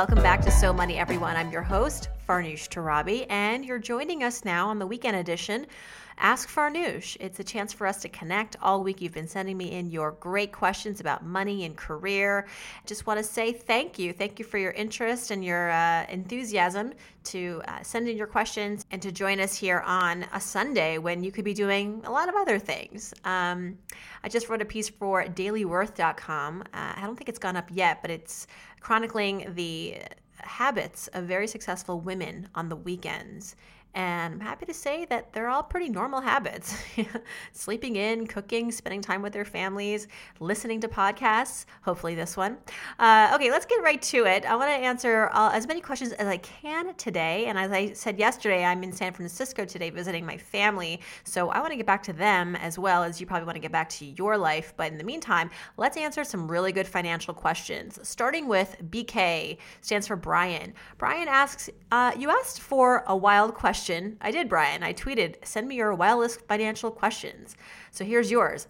Welcome back to So Money, everyone. I'm your host, Farnoosh Torabi, and you're joining us now on the weekend edition Ask Farnoosh. It's a chance for us to connect. All week you've been sending me in your great questions about money and career. Just want to say thank you. Thank you for your interest and your uh, enthusiasm to uh, send in your questions and to join us here on a Sunday when you could be doing a lot of other things. Um, I just wrote a piece for dailyworth.com. Uh, I don't think it's gone up yet, but it's chronicling the habits of very successful women on the weekends. And I'm happy to say that they're all pretty normal habits sleeping in, cooking, spending time with their families, listening to podcasts, hopefully this one. Uh, okay, let's get right to it. I want to answer uh, as many questions as I can today. And as I said yesterday, I'm in San Francisco today visiting my family. So I want to get back to them as well as you probably want to get back to your life. But in the meantime, let's answer some really good financial questions. Starting with BK, stands for Brian. Brian asks, uh, You asked for a wild question question. I did, Brian. I tweeted, send me your wildest financial questions. So here's yours.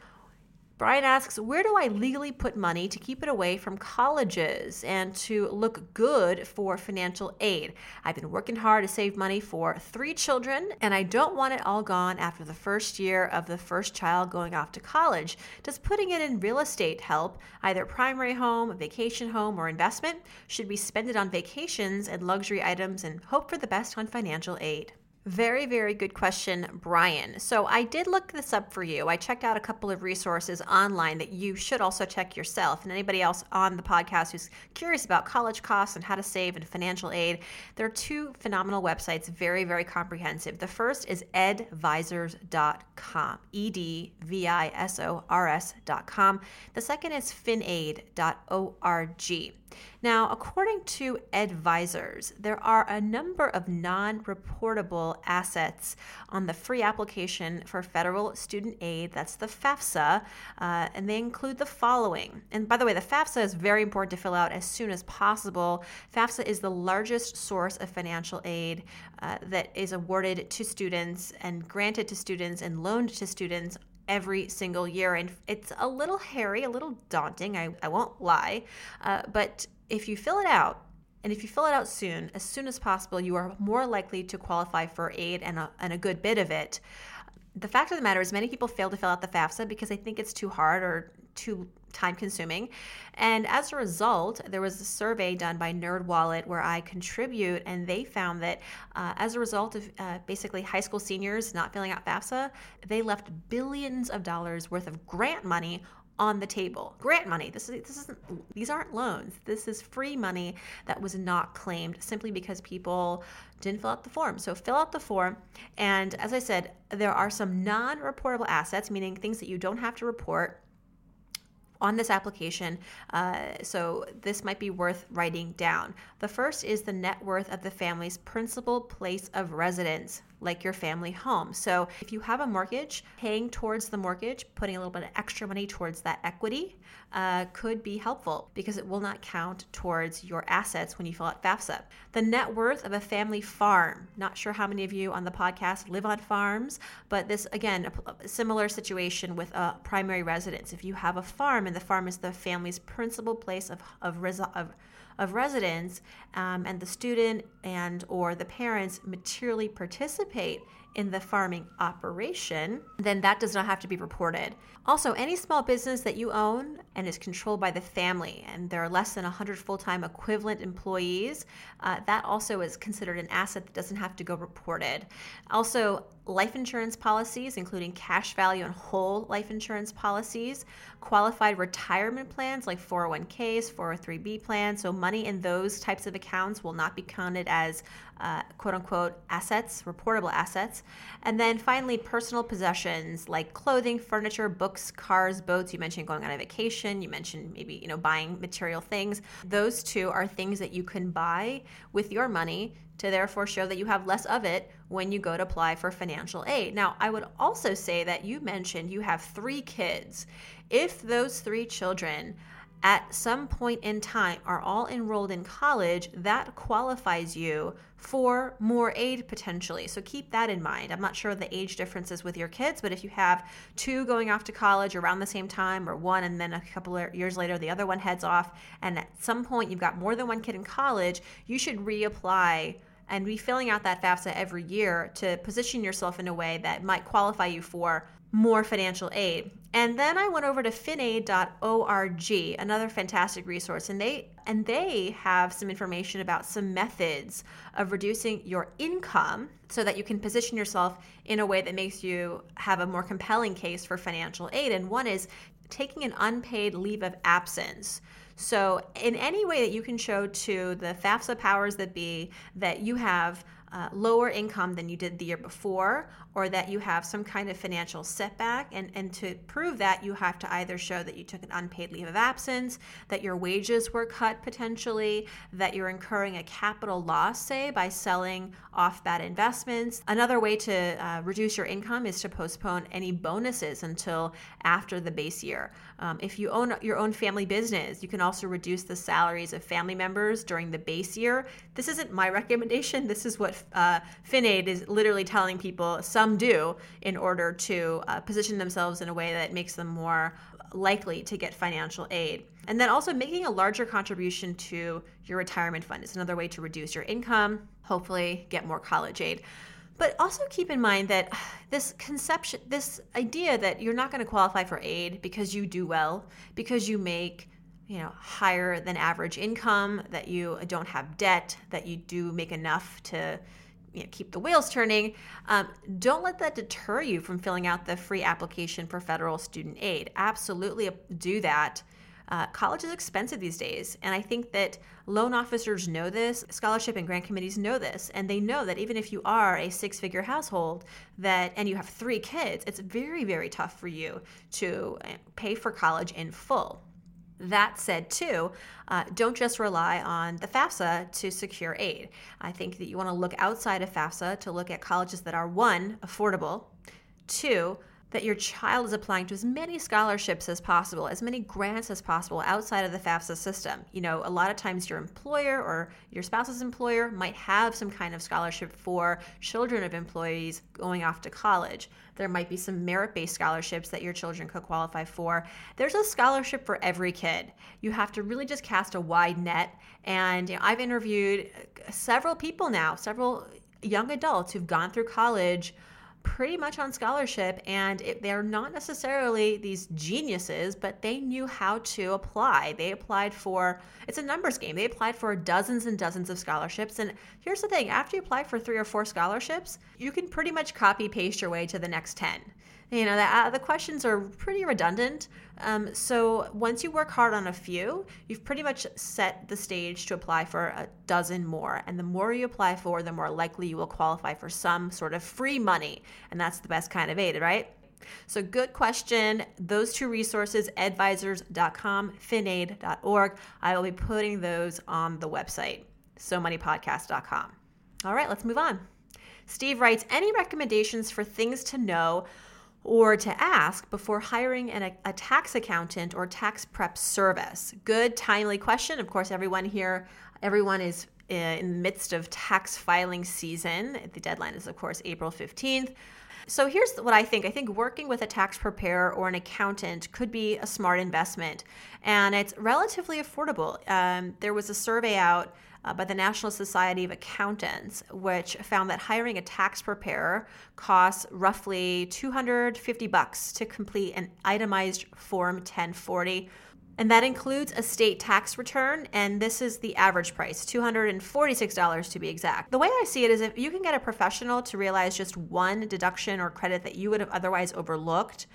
Brian asks, Where do I legally put money to keep it away from colleges and to look good for financial aid? I've been working hard to save money for three children, and I don't want it all gone after the first year of the first child going off to college. Does putting it in real estate help, either primary home, vacation home, or investment? Should we spend it on vacations and luxury items and hope for the best on financial aid? Very, very good question, Brian. So, I did look this up for you. I checked out a couple of resources online that you should also check yourself. And anybody else on the podcast who's curious about college costs and how to save and financial aid, there are two phenomenal websites, very, very comprehensive. The first is edvisors.com, E D V I S O R S.com. The second is finaid.org. Now, according to Edvisors, there are a number of non reportable assets on the free application for federal student aid. That's the FAFSA, uh, and they include the following. And by the way, the FAFSA is very important to fill out as soon as possible. FAFSA is the largest source of financial aid uh, that is awarded to students and granted to students and loaned to students every single year. And it's a little hairy, a little daunting, I, I won't lie. Uh, but if you fill it out, and if you fill it out soon, as soon as possible, you are more likely to qualify for aid and a, and a good bit of it. The fact of the matter is, many people fail to fill out the FAFSA because they think it's too hard or too time consuming. And as a result, there was a survey done by NerdWallet where I contribute, and they found that uh, as a result of uh, basically high school seniors not filling out FAFSA, they left billions of dollars worth of grant money on the table. Grant money. This is this isn't these aren't loans. This is free money that was not claimed simply because people didn't fill out the form. So fill out the form and as I said, there are some non-reportable assets, meaning things that you don't have to report on this application. Uh, so this might be worth writing down. The first is the net worth of the family's principal place of residence like your family home. So if you have a mortgage, paying towards the mortgage, putting a little bit of extra money towards that equity uh, could be helpful because it will not count towards your assets when you fill out FAFSA. The net worth of a family farm. Not sure how many of you on the podcast live on farms, but this, again, a similar situation with a primary residence. If you have a farm and the farm is the family's principal place of, of, of of residence um, and the student and or the parents materially participate in the farming operation, then that does not have to be reported. Also, any small business that you own and is controlled by the family, and there are less than 100 full time equivalent employees, uh, that also is considered an asset that doesn't have to go reported. Also, life insurance policies, including cash value and whole life insurance policies, qualified retirement plans like 401ks, 403b plans. So, money in those types of accounts will not be counted as uh, quote unquote assets, reportable assets. And then finally, personal possessions like clothing, furniture, books, cars, boats. You mentioned going on a vacation. You mentioned maybe, you know, buying material things. Those two are things that you can buy with your money to therefore show that you have less of it when you go to apply for financial aid. Now, I would also say that you mentioned you have three kids. If those three children at some point in time are all enrolled in college, that qualifies you for more aid potentially. So keep that in mind. I'm not sure the age differences with your kids, but if you have two going off to college around the same time, or one and then a couple of years later the other one heads off, and at some point you've got more than one kid in college, you should reapply and be filling out that FAFSA every year to position yourself in a way that might qualify you for more financial aid. And then I went over to finaid.org, another fantastic resource, and they and they have some information about some methods of reducing your income so that you can position yourself in a way that makes you have a more compelling case for financial aid. And one is taking an unpaid leave of absence. So, in any way that you can show to the FAFSA powers that be that you have uh, lower income than you did the year before, or that you have some kind of financial setback. And, and to prove that, you have to either show that you took an unpaid leave of absence, that your wages were cut potentially, that you're incurring a capital loss, say, by selling off bad investments. Another way to uh, reduce your income is to postpone any bonuses until after the base year. Um, if you own your own family business, you can also reduce the salaries of family members during the base year. This isn't my recommendation. This is what uh, FinAid is literally telling people some do in order to uh, position themselves in a way that makes them more likely to get financial aid. And then also making a larger contribution to your retirement fund is another way to reduce your income, hopefully, get more college aid. But also keep in mind that this conception, this idea that you're not going to qualify for aid because you do well, because you make you know higher than average income that you don't have debt that you do make enough to you know, keep the wheels turning um, don't let that deter you from filling out the free application for federal student aid. Absolutely do that. Uh, college is expensive these days and i think that loan officers know this scholarship and grant committees know this and they know that even if you are a six figure household that and you have three kids it's very very tough for you to uh, pay for college in full that said, too, uh, don't just rely on the FAFSA to secure aid. I think that you want to look outside of FAFSA to look at colleges that are one, affordable, two, that your child is applying to as many scholarships as possible, as many grants as possible outside of the FAFSA system. You know, a lot of times your employer or your spouse's employer might have some kind of scholarship for children of employees going off to college. There might be some merit based scholarships that your children could qualify for. There's a scholarship for every kid. You have to really just cast a wide net. And you know, I've interviewed several people now, several young adults who've gone through college pretty much on scholarship and it, they're not necessarily these geniuses but they knew how to apply. They applied for it's a numbers game. They applied for dozens and dozens of scholarships and here's the thing after you apply for three or four scholarships you can pretty much copy paste your way to the next 10 you know, the, uh, the questions are pretty redundant. Um, so once you work hard on a few, you've pretty much set the stage to apply for a dozen more. And the more you apply for, the more likely you will qualify for some sort of free money. And that's the best kind of aid, right? So, good question. Those two resources, edvisors.com, finaid.org, I will be putting those on the website, SoMoneyPodcast.com. All right, let's move on. Steve writes Any recommendations for things to know or to ask before hiring an, a tax accountant or tax prep service? Good, timely question. Of course, everyone here, everyone is uh, in the midst of tax filing season. The deadline is, of course, April 15th. So here's what I think. I think working with a tax preparer or an accountant could be a smart investment, and it's relatively affordable. Um, there was a survey out uh, by the National Society of Accountants, which found that hiring a tax preparer costs roughly 250 bucks to complete an itemized Form 1040 and that includes a state tax return, and this is the average price $246 to be exact. The way I see it is if you can get a professional to realize just one deduction or credit that you would have otherwise overlooked,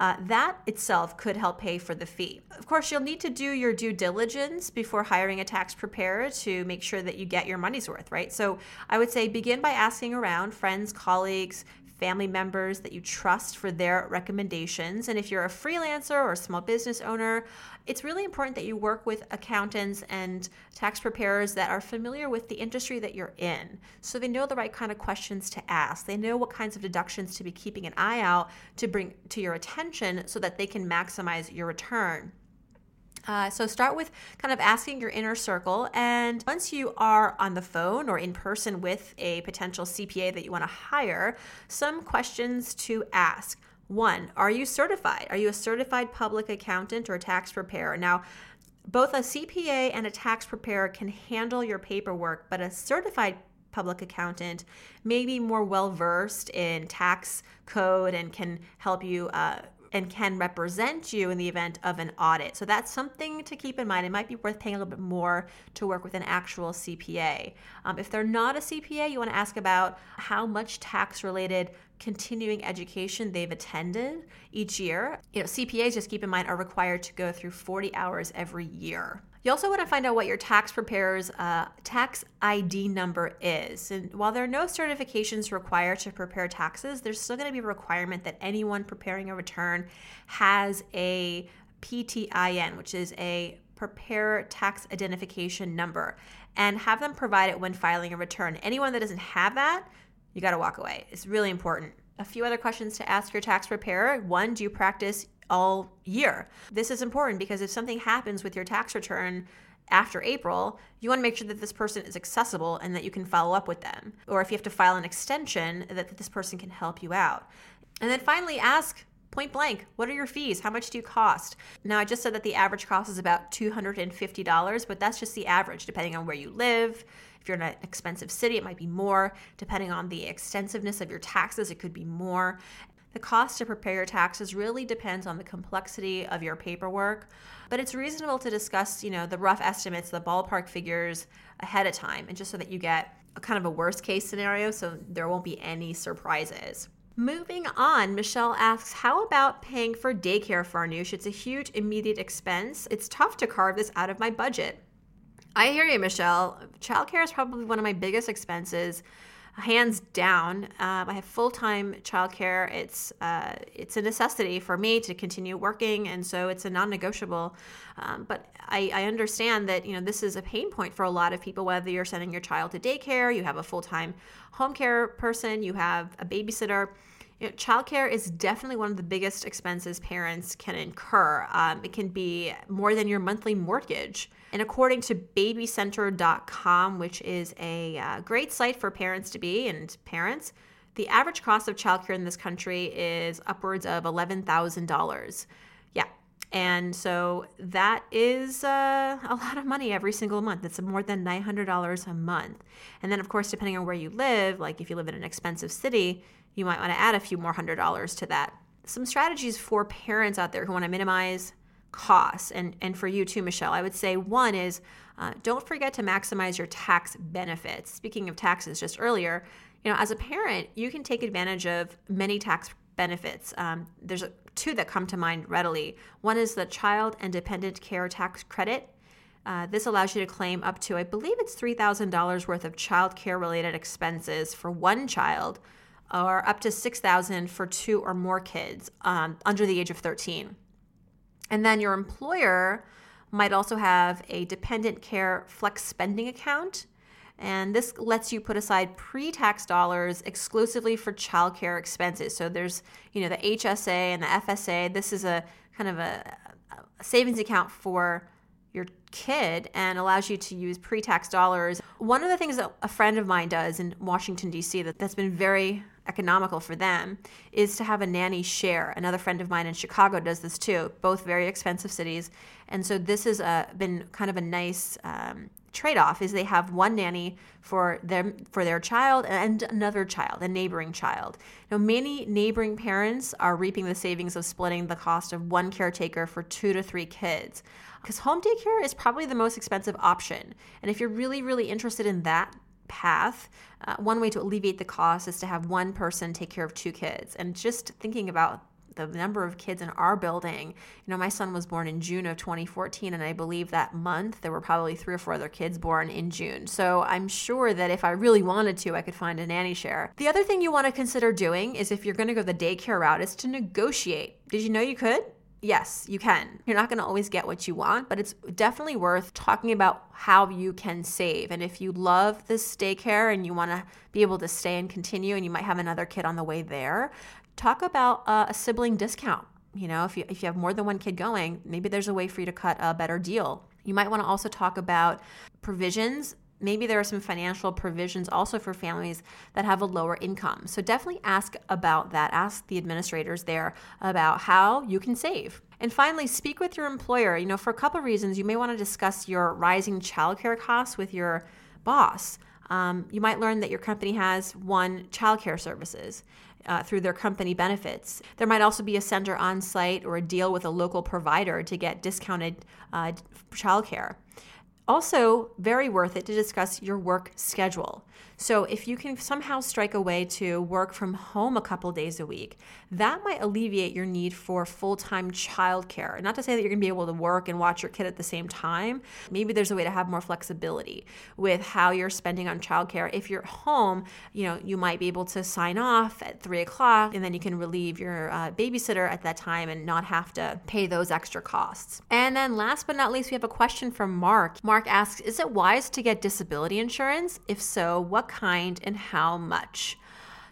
uh, that itself could help pay for the fee. Of course, you'll need to do your due diligence before hiring a tax preparer to make sure that you get your money's worth, right? So I would say begin by asking around friends, colleagues, family members that you trust for their recommendations. And if you're a freelancer or a small business owner, it's really important that you work with accountants and tax preparers that are familiar with the industry that you're in. So they know the right kind of questions to ask. They know what kinds of deductions to be keeping an eye out to bring to your attention so that they can maximize your return. Uh, so start with kind of asking your inner circle. And once you are on the phone or in person with a potential CPA that you want to hire, some questions to ask. One, are you certified? Are you a certified public accountant or tax preparer? Now, both a CPA and a tax preparer can handle your paperwork, but a certified public accountant may be more well versed in tax code and can help you uh, and can represent you in the event of an audit. So that's something to keep in mind. It might be worth paying a little bit more to work with an actual CPA. Um, if they're not a CPA, you want to ask about how much tax related continuing education they've attended each year. You know, CPAs, just keep in mind, are required to go through 40 hours every year. You also want to find out what your tax preparer's uh, tax ID number is. And while there are no certifications required to prepare taxes, there's still going to be a requirement that anyone preparing a return has a PTIN, which is a preparer tax identification number, and have them provide it when filing a return. Anyone that doesn't have that, you got to walk away. It's really important. A few other questions to ask your tax preparer. One, do you practice all year? This is important because if something happens with your tax return, after April, you want to make sure that this person is accessible and that you can follow up with them. Or if you have to file an extension, that this person can help you out. And then finally, ask point blank what are your fees how much do you cost now i just said that the average cost is about $250 but that's just the average depending on where you live if you're in an expensive city, it might be more. Depending on the extensiveness of your taxes, it could be more. The cost to prepare your taxes really depends on the complexity of your paperwork, but it's reasonable to discuss, you know, the rough estimates, the ballpark figures ahead of time, and just so that you get a kind of a worst case scenario so there won't be any surprises. Moving on, Michelle asks, How about paying for daycare for our Farnoosh? It's a huge immediate expense. It's tough to carve this out of my budget. I hear you, Michelle. Childcare is probably one of my biggest expenses, hands down. Um, I have full time childcare. It's uh, it's a necessity for me to continue working, and so it's a non negotiable. Um, but I, I understand that you know this is a pain point for a lot of people. Whether you're sending your child to daycare, you have a full time home care person, you have a babysitter you know, childcare is definitely one of the biggest expenses parents can incur. Um, it can be more than your monthly mortgage. And according to babycenter.com, which is a uh, great site for parents to be and parents, the average cost of childcare in this country is upwards of $11,000. Yeah. And so that is uh, a lot of money every single month. It's more than $900 a month. And then, of course, depending on where you live, like if you live in an expensive city, you might want to add a few more hundred dollars to that. Some strategies for parents out there who want to minimize costs, and, and for you too, Michelle, I would say one is uh, don't forget to maximize your tax benefits. Speaking of taxes, just earlier, you know, as a parent, you can take advantage of many tax benefits. Um, there's two that come to mind readily. One is the Child and Dependent Care Tax Credit. Uh, this allows you to claim up to, I believe it's $3,000 worth of child care related expenses for one child or up to 6000 for two or more kids um, under the age of 13 and then your employer might also have a dependent care flex spending account and this lets you put aside pre-tax dollars exclusively for childcare expenses so there's you know the hsa and the fsa this is a kind of a, a savings account for your kid and allows you to use pre-tax dollars. One of the things that a friend of mine does in Washington D.C. that that's been very economical for them is to have a nanny share. Another friend of mine in Chicago does this too. Both very expensive cities, and so this has been kind of a nice um, trade-off. Is they have one nanny for them for their child and another child, a neighboring child. Now, many neighboring parents are reaping the savings of splitting the cost of one caretaker for two to three kids because home daycare is probably the most expensive option. And if you're really, really interested in that path, uh, one way to alleviate the cost is to have one person take care of two kids. And just thinking about the number of kids in our building. You know, my son was born in June of 2014, and I believe that month there were probably three or four other kids born in June. So I'm sure that if I really wanted to, I could find a nanny share. The other thing you want to consider doing is if you're going to go the daycare route, is to negotiate. Did you know you could? Yes, you can. You're not going to always get what you want, but it's definitely worth talking about how you can save. And if you love this daycare and you want to be able to stay and continue, and you might have another kid on the way there, talk about uh, a sibling discount. You know, if you if you have more than one kid going, maybe there's a way for you to cut a better deal. You might want to also talk about provisions maybe there are some financial provisions also for families that have a lower income. So definitely ask about that. Ask the administrators there about how you can save. And finally, speak with your employer. You know, for a couple reasons, you may want to discuss your rising childcare costs with your boss. Um, you might learn that your company has one childcare services. Uh, through their company benefits. There might also be a center on site or a deal with a local provider to get discounted uh, childcare. Also, very worth it to discuss your work schedule. So, if you can somehow strike a way to work from home a couple days a week, that might alleviate your need for full time childcare. Not to say that you're going to be able to work and watch your kid at the same time. Maybe there's a way to have more flexibility with how you're spending on childcare. If you're home, you know, you might be able to sign off at three o'clock and then you can relieve your uh, babysitter at that time and not have to pay those extra costs. And then last but not least, we have a question from Mark. Mark asks Is it wise to get disability insurance? If so, what kind, and how much.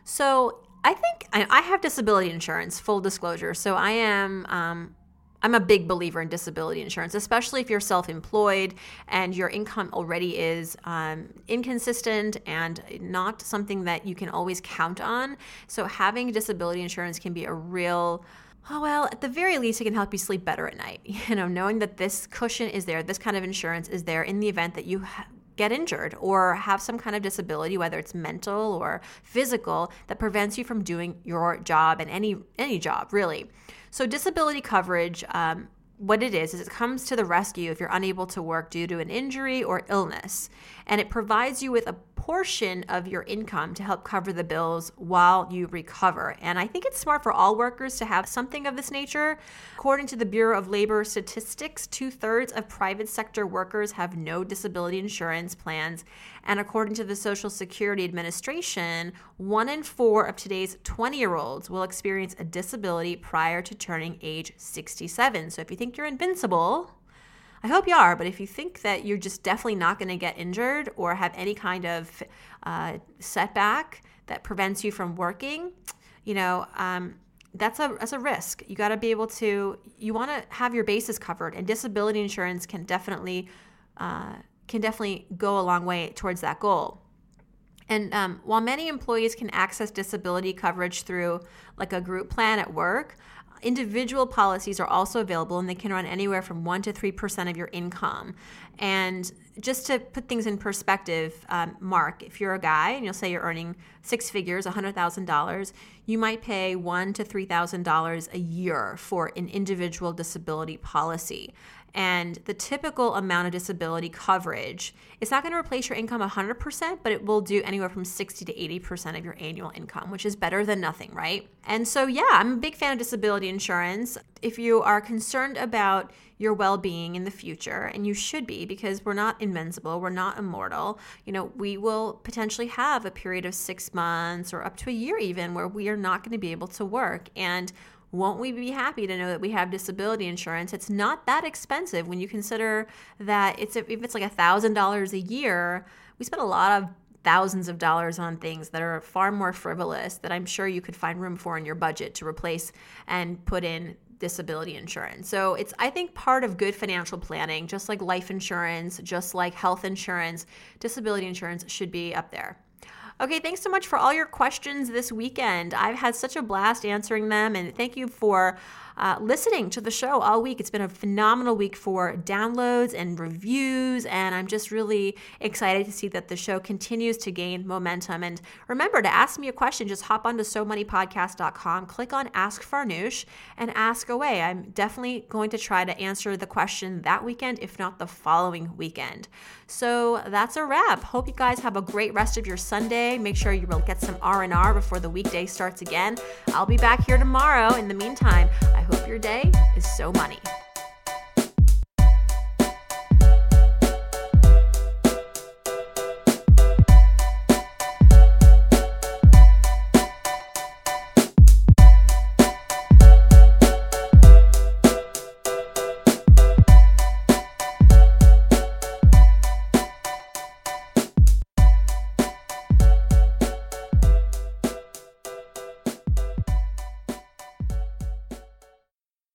So I think I have disability insurance, full disclosure. So I am. Um, I'm a big believer in disability insurance, especially if you're self employed and your income already is um, inconsistent and not something that you can always count on. So, having disability insurance can be a real Oh, well, at the very least, it can help you sleep better at night. You know, knowing that this cushion is there, this kind of insurance is there in the event that you ha- get injured or have some kind of disability whether it's mental or physical that prevents you from doing your job and any any job really so disability coverage um, what it is is it comes to the rescue if you're unable to work due to an injury or illness and it provides you with a portion of your income to help cover the bills while you recover. And I think it's smart for all workers to have something of this nature. According to the Bureau of Labor Statistics, two thirds of private sector workers have no disability insurance plans. And according to the Social Security Administration, one in four of today's 20 year olds will experience a disability prior to turning age 67. So if you think you're invincible, I hope you are, but if you think that you're just definitely not going to get injured or have any kind of uh, setback that prevents you from working, you know, um, that's a that's a risk. You got to be able to. You want to have your bases covered, and disability insurance can definitely uh, can definitely go a long way towards that goal. And um, while many employees can access disability coverage through like a group plan at work, individual policies are also available and they can run anywhere from 1% to 3% of your income. And just to put things in perspective, um, Mark, if you're a guy and you'll say you're earning six figures, $100,000, you might pay one to $3,000 a year for an individual disability policy. And the typical amount of disability coverage, it's not going to replace your income 100%, but it will do anywhere from 60 to 80% of your annual income, which is better than nothing, right? And so, yeah, I'm a big fan of disability insurance. If you are concerned about your well being in the future, and you should be because we're not invincible, we're not immortal. You know, we will potentially have a period of six months or up to a year even where we are not going to be able to work. And won't we be happy to know that we have disability insurance? It's not that expensive when you consider that it's if it's like a thousand dollars a year. We spend a lot of thousands of dollars on things that are far more frivolous that I'm sure you could find room for in your budget to replace and put in disability insurance. So it's I think part of good financial planning, just like life insurance, just like health insurance, disability insurance should be up there. Okay, thanks so much for all your questions this weekend. I've had such a blast answering them, and thank you for uh, listening to the show all week. It's been a phenomenal week for downloads and reviews, and I'm just really excited to see that the show continues to gain momentum. And remember to ask me a question, just hop onto SoMoneyPodcast.com, click on Ask Farnoosh, and ask away. I'm definitely going to try to answer the question that weekend, if not the following weekend. So that's a wrap. Hope you guys have a great rest of your Sunday. Make sure you will get some R&R before the weekday starts again. I'll be back here tomorrow. In the meantime, I hope your day is so money.